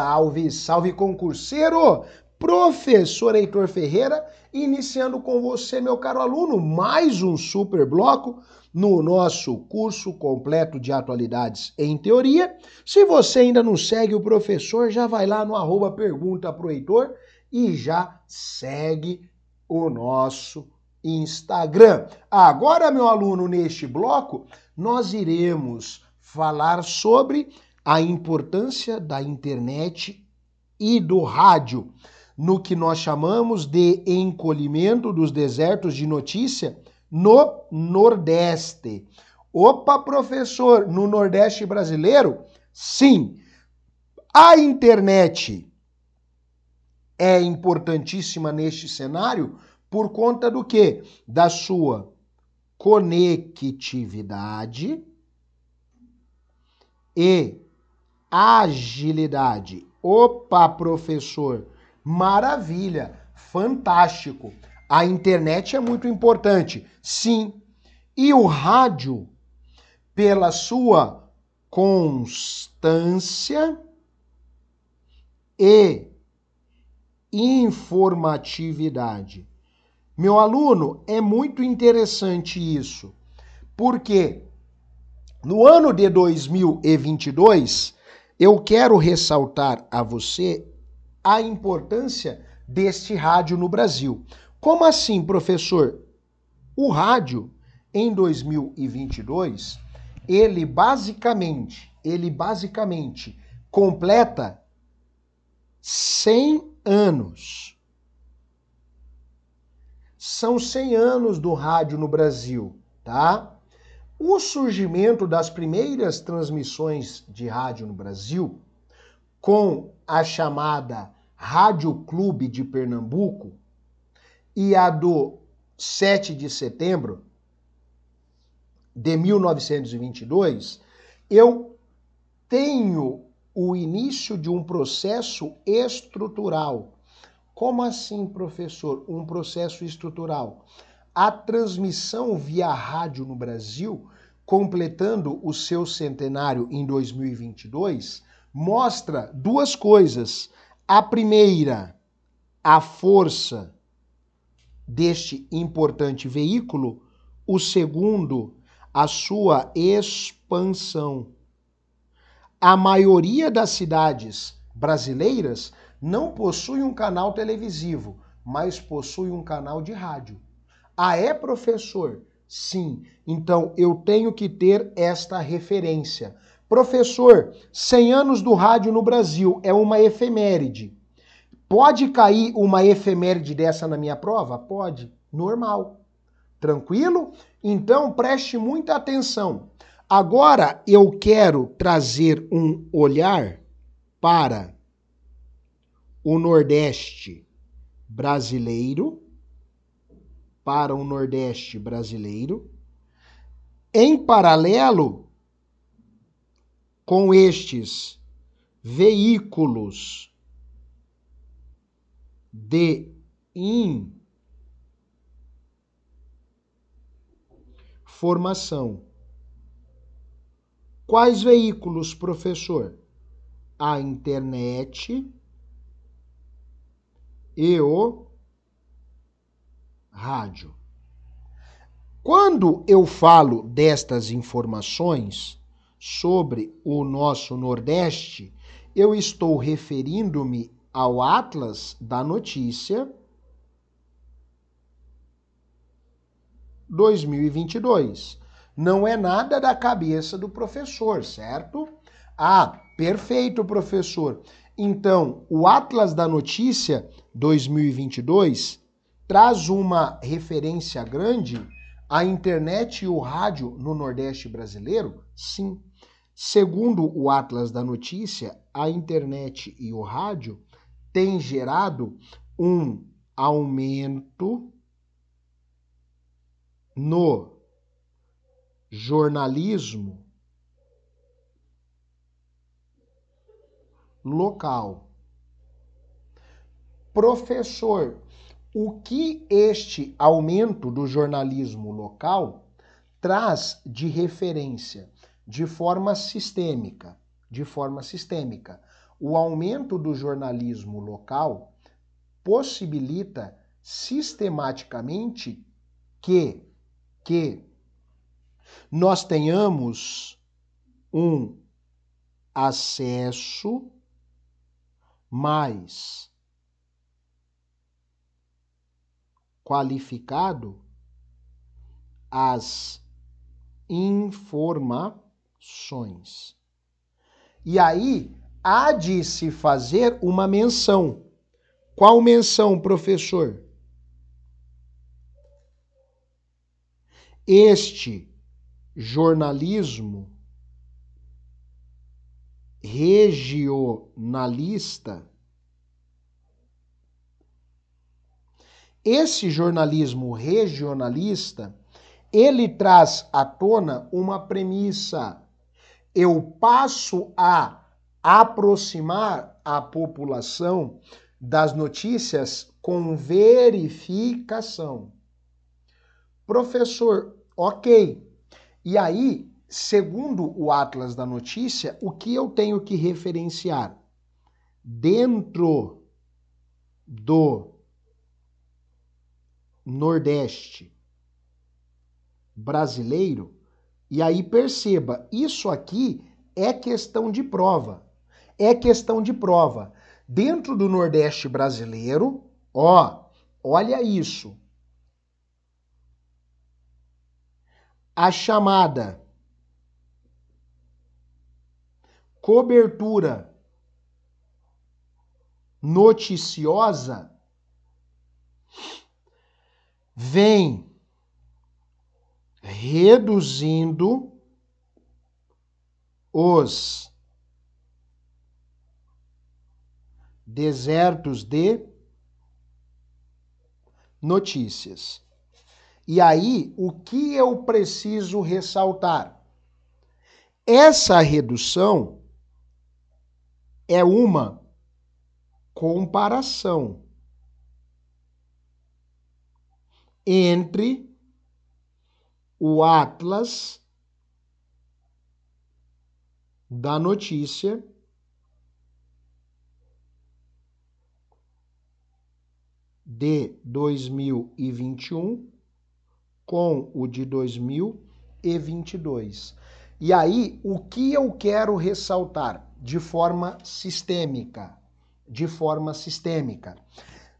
Salve, salve concurseiro! Professor Heitor Ferreira, iniciando com você, meu caro aluno, mais um super bloco no nosso curso completo de atualidades em teoria. Se você ainda não segue o professor, já vai lá no arroba pergunta pro Heitor e já segue o nosso Instagram. Agora, meu aluno, neste bloco, nós iremos falar sobre a importância da internet e do rádio no que nós chamamos de encolhimento dos desertos de notícia no Nordeste. Opa, professor, no Nordeste brasileiro? Sim. A internet é importantíssima neste cenário por conta do que? Da sua conectividade e agilidade. Opa, professor, maravilha, fantástico. A internet é muito importante, sim. E o rádio, pela sua constância e informatividade. Meu aluno, é muito interessante isso, porque no ano de 2022, eu quero ressaltar a você a importância deste rádio no Brasil. Como assim, professor? O rádio em 2022, ele basicamente, ele basicamente completa 100 anos. São 100 anos do rádio no Brasil, tá? O surgimento das primeiras transmissões de rádio no Brasil, com a chamada Rádio Clube de Pernambuco e a do 7 de setembro de 1922, eu tenho o início de um processo estrutural. Como assim, professor? Um processo estrutural? A transmissão via rádio no Brasil, completando o seu centenário em 2022, mostra duas coisas. A primeira, a força deste importante veículo, o segundo, a sua expansão. A maioria das cidades brasileiras não possui um canal televisivo, mas possui um canal de rádio. Ah, é professor? Sim. Então eu tenho que ter esta referência. Professor, 100 anos do rádio no Brasil é uma efeméride. Pode cair uma efeméride dessa na minha prova? Pode. Normal. Tranquilo? Então preste muita atenção. Agora eu quero trazer um olhar para o Nordeste brasileiro para o Nordeste brasileiro. Em paralelo com estes veículos de informação. Quais veículos, professor? A internet e o rádio. Quando eu falo destas informações sobre o nosso Nordeste, eu estou referindo-me ao Atlas da Notícia 2022. Não é nada da cabeça do professor, certo? Ah, perfeito, professor. Então, o Atlas da Notícia 2022 traz uma referência grande à internet e o rádio no Nordeste brasileiro? Sim. Segundo o Atlas da Notícia, a internet e o rádio têm gerado um aumento no jornalismo local. Professor, o que este aumento do jornalismo local traz de referência de forma sistêmica, de forma sistêmica. o aumento do jornalismo local possibilita sistematicamente que, que nós tenhamos um acesso mais qualificado às informações. E aí há de se fazer uma menção. Qual menção, professor? Este jornalismo regionalista. Esse jornalismo regionalista, ele traz à tona uma premissa. Eu passo a aproximar a população das notícias com verificação. Professor, ok. E aí, segundo o Atlas da Notícia, o que eu tenho que referenciar? Dentro do Nordeste brasileiro, e aí perceba, isso aqui é questão de prova. É questão de prova. Dentro do Nordeste brasileiro, ó, olha isso. A chamada cobertura noticiosa vem reduzindo os desertos de notícias. E aí, o que eu preciso ressaltar? Essa redução é uma comparação entre o Atlas da notícia de 2021 com o de 2022. E aí, o que eu quero ressaltar de forma sistêmica? De forma sistêmica.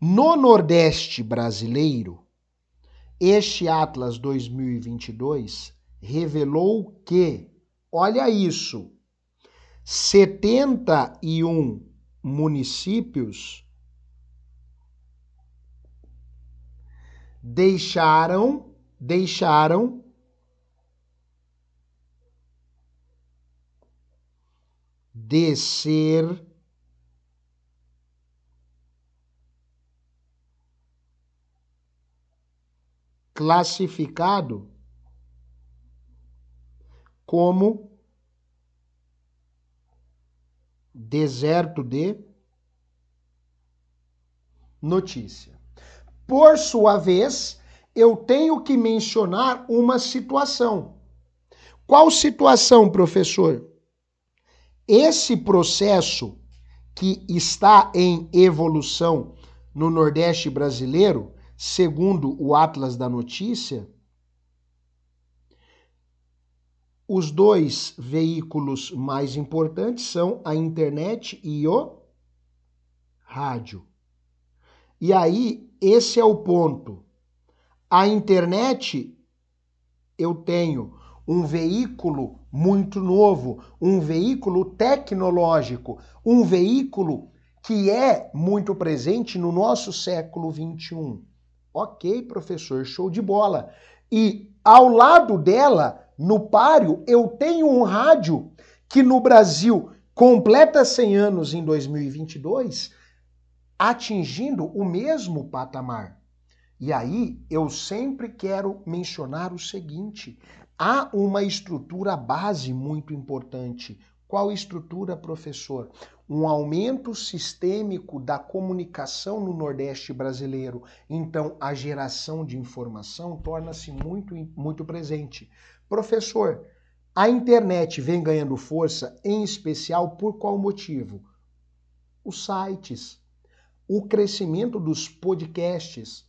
No Nordeste brasileiro, este Atlas 2022 revelou que, olha isso, 71 municípios deixaram deixaram de ser classificado como deserto de notícia. Por sua vez, eu tenho que mencionar uma situação. Qual situação, professor? Esse processo que está em evolução no Nordeste brasileiro, segundo o Atlas da Notícia, os dois veículos mais importantes são a internet e o rádio. E aí, esse é o ponto. A internet, eu tenho um veículo muito novo, um veículo tecnológico, um veículo que é muito presente no nosso século 21. Ok, professor, show de bola. E ao lado dela, no páreo, eu tenho um rádio que no Brasil completa 100 anos em 2022, atingindo o mesmo patamar. E aí eu sempre quero mencionar o seguinte: há uma estrutura base muito importante. Qual estrutura, professor? Um aumento sistêmico da comunicação no Nordeste brasileiro. Então, a geração de informação torna-se muito, muito presente. Professor, a internet vem ganhando força, em especial por qual motivo? os sites, o crescimento dos podcasts.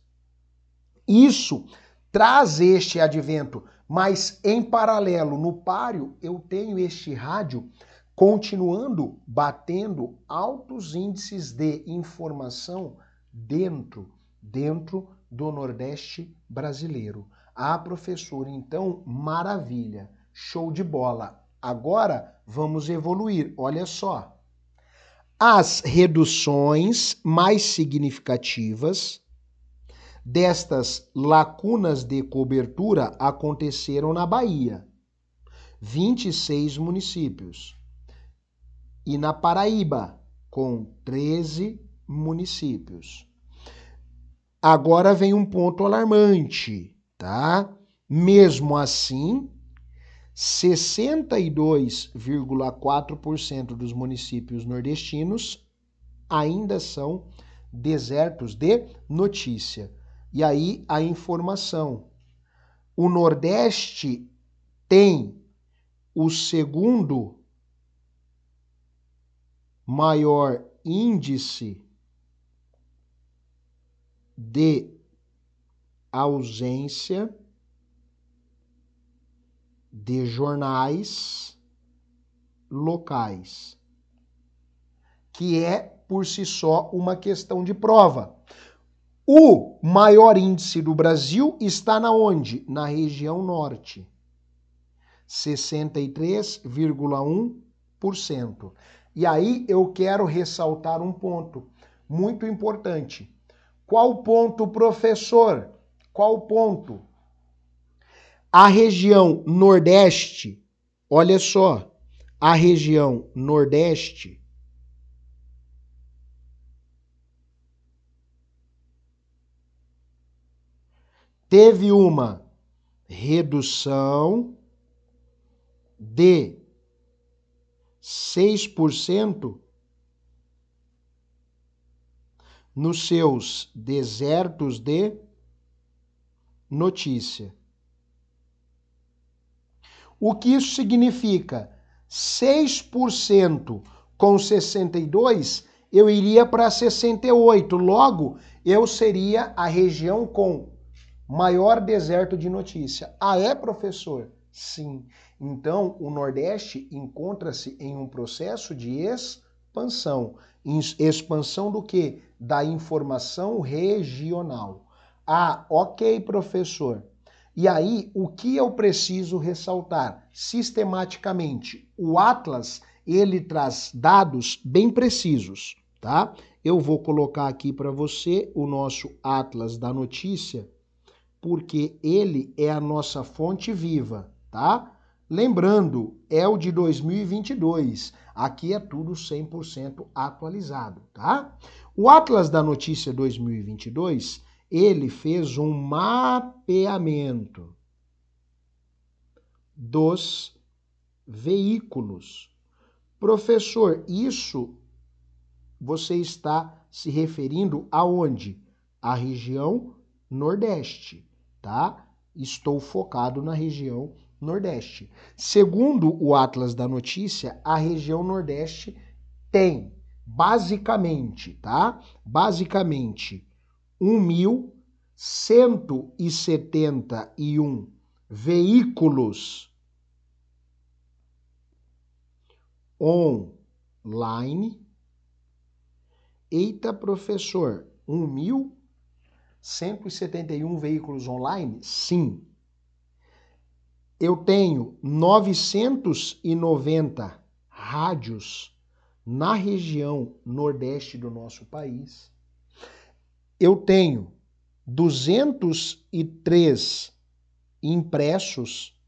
Isso traz este advento, mas em paralelo, no páreo, eu tenho este rádio continuando batendo altos índices de informação dentro, dentro do Nordeste brasileiro. Ah, professor, então, maravilha, show de bola. Agora vamos evoluir. Olha só. As reduções mais significativas destas lacunas de cobertura aconteceram na Bahia, 26 municípios e na Paraíba, com 13 municípios. Agora vem um ponto alarmante, tá? Mesmo assim, 62,4% dos municípios nordestinos ainda são desertos de notícia. E aí a informação. O Nordeste tem o segundo maior índice de ausência de jornais locais, que é por si só uma questão de prova. O maior índice do Brasil está na onde? Na região norte. 63,1%. E aí eu quero ressaltar um ponto muito importante. Qual ponto, professor? Qual ponto? A região Nordeste, olha só, a região Nordeste teve uma redução de 6% nos seus desertos de notícia. O que isso significa? 6% com 62, eu iria para 68. Logo, eu seria a região com maior deserto de notícia. Ah, é, professor? Sim. Então, o Nordeste encontra-se em um processo de expansão. Expansão do que? Da informação regional. Ah, ok, professor. E aí, o que eu preciso ressaltar? Sistematicamente, o Atlas, ele traz dados bem precisos, tá? Eu vou colocar aqui para você o nosso Atlas da notícia, porque ele é a nossa fonte viva, tá? Lembrando, é o de 2022. Aqui é tudo 100% atualizado, tá? O Atlas da Notícia 2022, ele fez um mapeamento dos veículos. Professor, isso você está se referindo aonde? A região Nordeste, tá? Estou focado na região Nordeste. Segundo o Atlas da Notícia, a região Nordeste tem basicamente, tá? Basicamente 1.171 veículos online. Eita, professor, 1.171 veículos online? Sim eu tenho 990 rádios na região nordeste do nosso país. Eu tenho 203 impressos,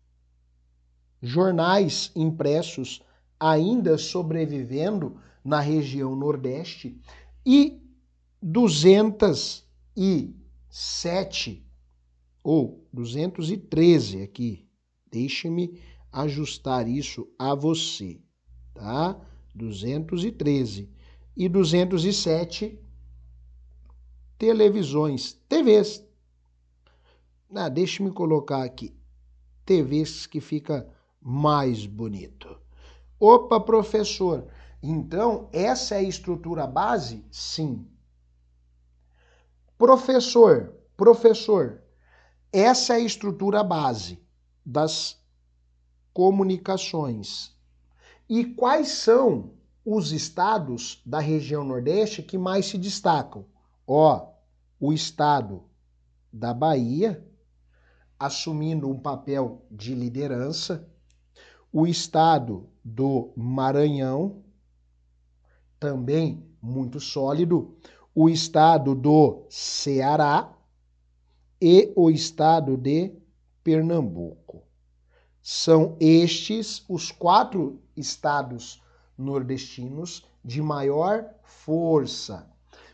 jornais impressos ainda sobrevivendo na região nordeste e 207 ou 213 aqui Deixe-me ajustar isso a você, tá? 213 e 207 televisões, TVs. Ah, deixe-me colocar aqui TVs que fica mais bonito. Opa, professor, Então, essa é a estrutura base? Sim. Professor, professor, essa é a estrutura base das comunicações. E quais são os estados da região Nordeste que mais se destacam? Ó, o estado da Bahia, assumindo um papel de liderança, o estado do Maranhão, também muito sólido, o estado do Ceará e o estado de Pernambuco. São estes os quatro estados nordestinos de maior força.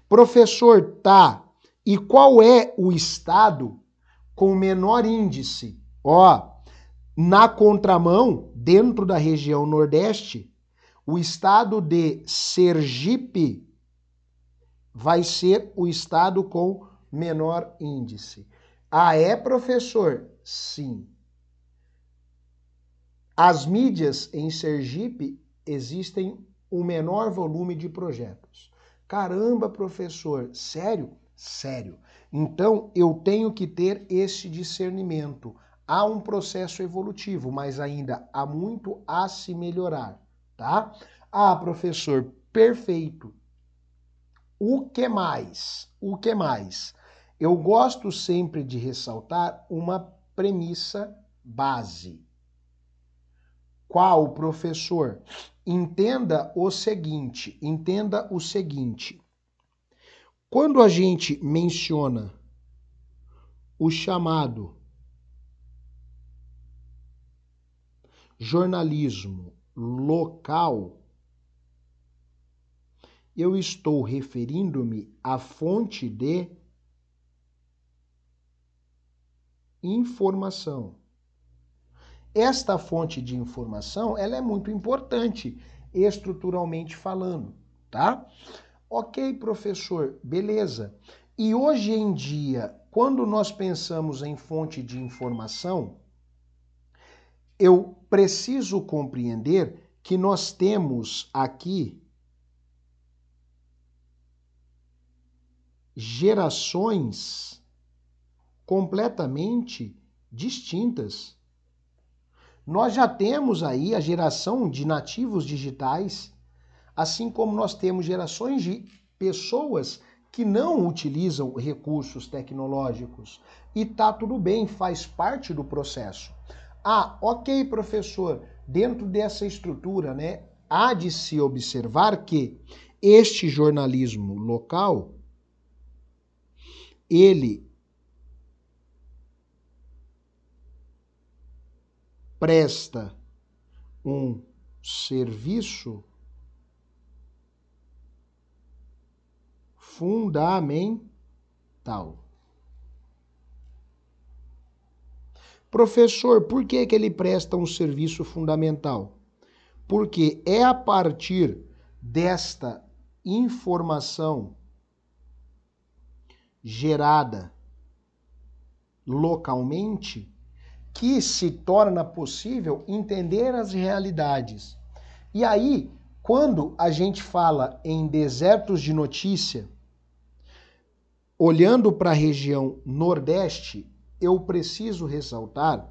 Professor, tá. E qual é o estado com menor índice? Ó, na contramão, dentro da região Nordeste, o estado de Sergipe vai ser o estado com menor índice. Ah, é, professor? Sim. As mídias em Sergipe existem um menor volume de projetos. Caramba, professor, sério? Sério. Então eu tenho que ter esse discernimento. Há um processo evolutivo, mas ainda há muito a se melhorar, tá? Ah, professor, perfeito. O que mais? O que mais? Eu gosto sempre de ressaltar uma premissa base. Qual, professor? Entenda o seguinte, entenda o seguinte. Quando a gente menciona o chamado jornalismo local, eu estou referindo-me à fonte de informação. Esta fonte de informação, ela é muito importante estruturalmente falando, tá? OK, professor, beleza. E hoje em dia, quando nós pensamos em fonte de informação, eu preciso compreender que nós temos aqui gerações completamente distintas. Nós já temos aí a geração de nativos digitais, assim como nós temos gerações de pessoas que não utilizam recursos tecnológicos. E tá tudo bem, faz parte do processo. Ah, ok, professor, dentro dessa estrutura, né, há de se observar que este jornalismo local ele presta um serviço fundamental. Professor, por que, que ele presta um serviço fundamental? Porque é a partir desta informação gerada localmente que se torna possível entender as realidades. E aí, quando a gente fala em desertos de notícia, olhando para a região Nordeste, eu preciso ressaltar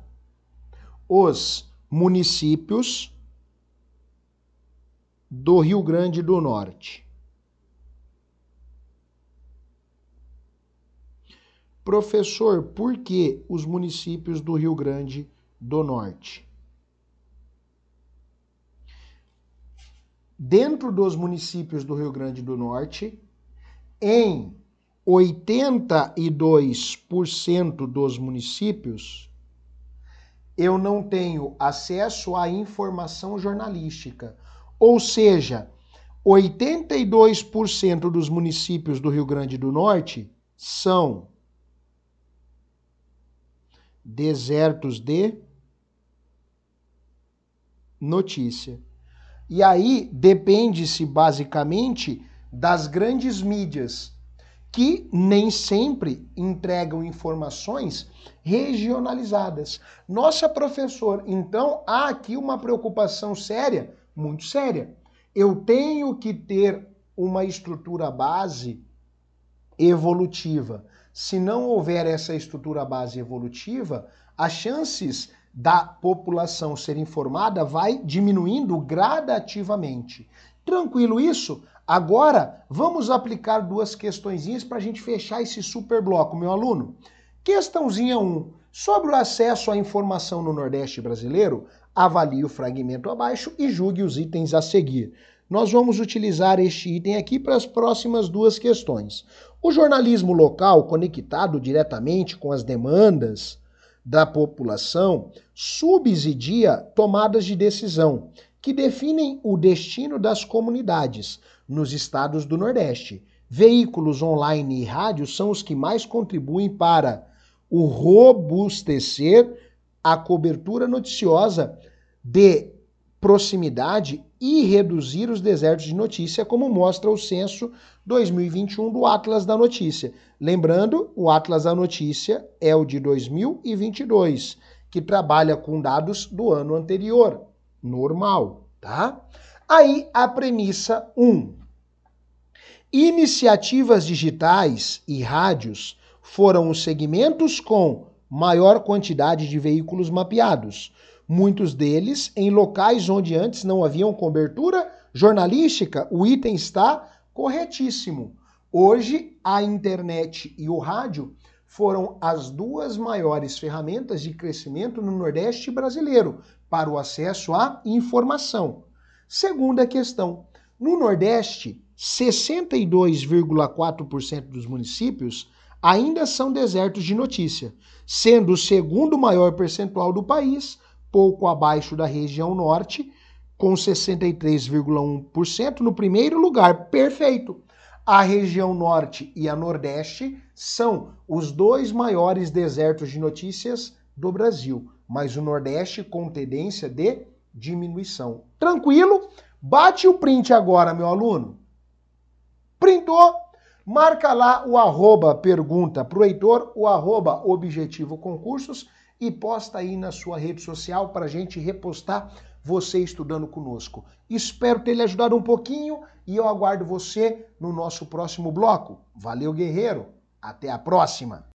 os municípios do Rio Grande do Norte. Professor, por que os municípios do Rio Grande do Norte? Dentro dos municípios do Rio Grande do Norte, em 82% dos municípios, eu não tenho acesso à informação jornalística. Ou seja, 82% dos municípios do Rio Grande do Norte são desertos de notícia. E aí depende-se basicamente das grandes mídias, que nem sempre entregam informações regionalizadas. Nossa, professor, então há aqui uma preocupação séria, muito séria. Eu tenho que ter uma estrutura base evolutiva. Se não houver essa estrutura base evolutiva, as chances da população ser informada vai diminuindo gradativamente. Tranquilo isso? Agora, vamos aplicar duas questõezinhas para a gente fechar esse super bloco, meu aluno. Questãozinha 1. Sobre o acesso à informação no Nordeste brasileiro, avalie o fragmento abaixo e julgue os itens a seguir. Nós vamos utilizar este item aqui para as próximas duas questões. O jornalismo local, conectado diretamente com as demandas da população, subsidia tomadas de decisão que definem o destino das comunidades nos estados do Nordeste. Veículos online e rádios são os que mais contribuem para o robustecer a cobertura noticiosa de proximidade e reduzir os desertos de notícia, como mostra o censo 2021 do Atlas da Notícia. Lembrando, o Atlas da Notícia é o de 2022, que trabalha com dados do ano anterior normal, tá? Aí a premissa 1. Um, iniciativas digitais e rádios foram os segmentos com maior quantidade de veículos mapeados, muitos deles em locais onde antes não haviam cobertura jornalística. O item está corretíssimo. Hoje, a internet e o rádio foram as duas maiores ferramentas de crescimento no Nordeste brasileiro para o acesso à informação. Segunda questão: no Nordeste, 62,4% dos municípios ainda são desertos de notícia, sendo o segundo maior percentual do país, pouco abaixo da região norte, com 63,1%, no primeiro lugar. Perfeito! A região norte e a nordeste são os dois maiores desertos de notícias do Brasil, mas o nordeste com tendência de diminuição. Tranquilo? Bate o print agora, meu aluno. Printou? Marca lá o arroba pergunta pro Heitor, o arroba objetivo concursos e posta aí na sua rede social para a gente repostar você estudando conosco. Espero ter lhe ajudado um pouquinho e eu aguardo você no nosso próximo bloco. Valeu, guerreiro! Até a próxima!